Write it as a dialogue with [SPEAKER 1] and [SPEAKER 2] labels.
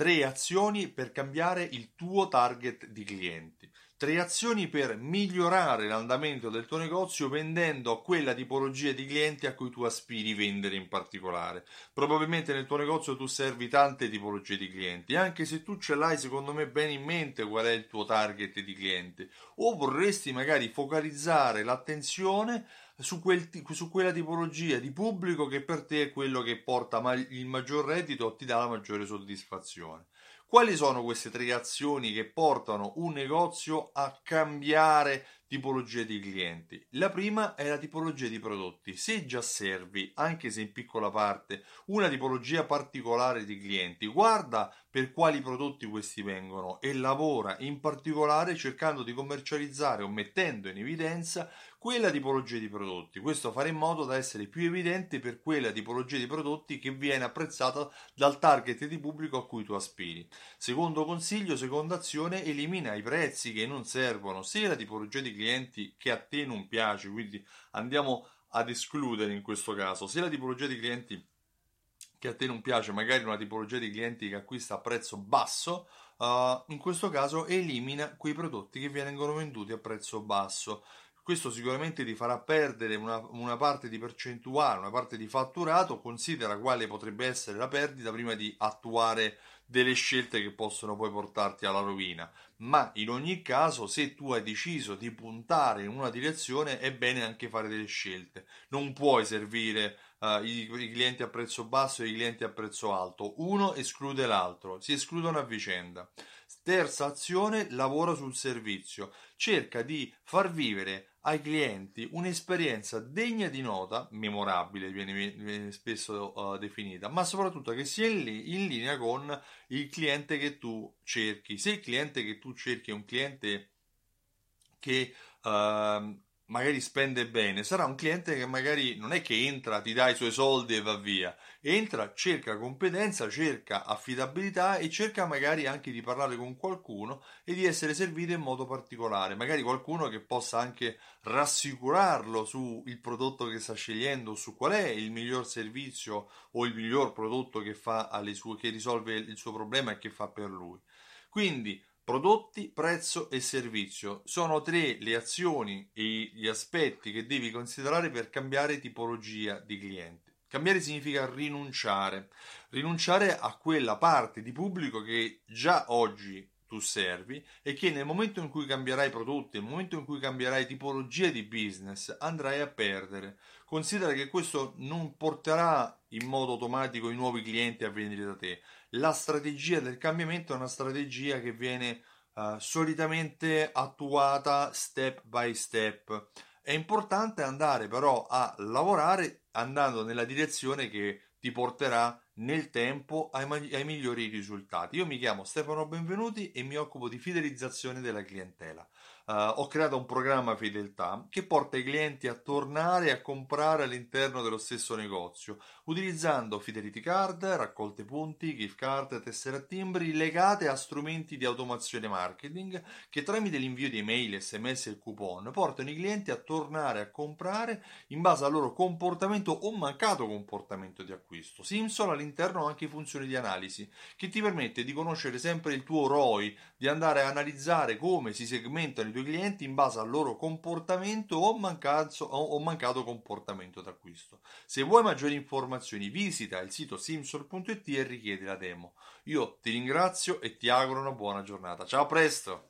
[SPEAKER 1] tre azioni per cambiare il tuo target di clienti. Tre azioni per migliorare l'andamento del tuo negozio vendendo a quella tipologia di clienti a cui tu aspiri vendere in particolare. Probabilmente nel tuo negozio tu servi tante tipologie di clienti, anche se tu ce l'hai secondo me bene in mente qual è il tuo target di clienti, o vorresti magari focalizzare l'attenzione su, quel, su quella tipologia di pubblico che per te è quello che porta il maggior reddito o ti dà la maggiore soddisfazione. Quali sono queste tre azioni che portano un negozio a cambiare tipologia di clienti? La prima è la tipologia di prodotti. Se già servi, anche se in piccola parte, una tipologia particolare di clienti, guarda per quali prodotti questi vengono e lavora in particolare cercando di commercializzare o mettendo in evidenza quella tipologia di prodotti. Questo farà in modo da essere più evidente per quella tipologia di prodotti che viene apprezzata dal target di pubblico a cui tu aspiri. Secondo consiglio, seconda azione, elimina i prezzi che non servono, sia la tipologia di clienti che a te non piace, quindi andiamo ad escludere in questo caso, sia la tipologia di clienti che a te non piace, magari una tipologia di clienti che acquista a prezzo basso, uh, in questo caso elimina quei prodotti che vengono venduti a prezzo basso. Questo sicuramente ti farà perdere una, una, parte di percentuale, una parte di fatturato, considera quale potrebbe essere la perdita prima di attuare delle scelte che possono poi portarti alla rovina. Ma in ogni caso, se tu hai deciso di puntare in una direzione, è bene anche fare delle scelte. Non puoi servire uh, i, i clienti a prezzo basso e i clienti a prezzo alto. Uno esclude l'altro, si escludono a vicenda. Terza azione, lavora sul servizio. Cerca di far vivere ai clienti un'esperienza degna di nota, memorabile viene, viene spesso uh, definita, ma soprattutto che sia in, li, in, linea con il cliente che tu cerchi. Se il cliente che tu cerchi è un cliente che uh, magari spende bene, sarà un cliente che magari non è che entra, ti dà i suoi soldi e va via, entra, cerca competenza, cerca affidabilità e cerca magari anche di parlare con qualcuno e di essere servito in modo particolare, magari qualcuno che possa anche rassicurarlo sul prodotto che sta scegliendo, su qual è il miglior servizio o il miglior prodotto che fa alle sue, che risolve il suo problema e che fa per lui. Quindi Prodotti, prezzo e servizio sono tre le azioni e gli aspetti che devi considerare per cambiare tipologia di cliente. Cambiare significa rinunciare, rinunciare a quella parte di pubblico che già oggi tu servi e che nel momento in cui cambierai prodotti, nel momento in cui cambierai tipologia di business, andrai a perdere. Considera che questo non porterà in modo automatico i nuovi clienti a venire da te, la strategia del cambiamento è una strategia che viene uh, solitamente attuata step by step. È importante andare però a lavorare andando nella direzione che ti porterà nel tempo ai, ai, migliori risultati. Io mi chiamo Stefano Benvenuti e mi occupo di fidelizzazione della clientela. Uh, ho creato un programma fedeltà che porta i clienti a tornare a comprare all'interno dello stesso negozio, utilizzando fidelity card, raccolte punti, gift card, tessere a timbri legate a strumenti di automazione marketing che tramite l'invio di email, sms e coupon portano i clienti a tornare a comprare in base al loro comportamento o mancato comportamento di acquisto. Simsol all'interno anche funzioni di analisi che ti permette di conoscere sempre il tuo ROI, di andare a analizzare come si segmentano i tuoi tuoi clienti in base al loro comportamento o, mancato, o mancato comportamento d'acquisto. Se vuoi maggiori informazioni visita il sito simsol.it e richiedi la demo. Io ti ringrazio e ti auguro una buona giornata. Ciao, a presto!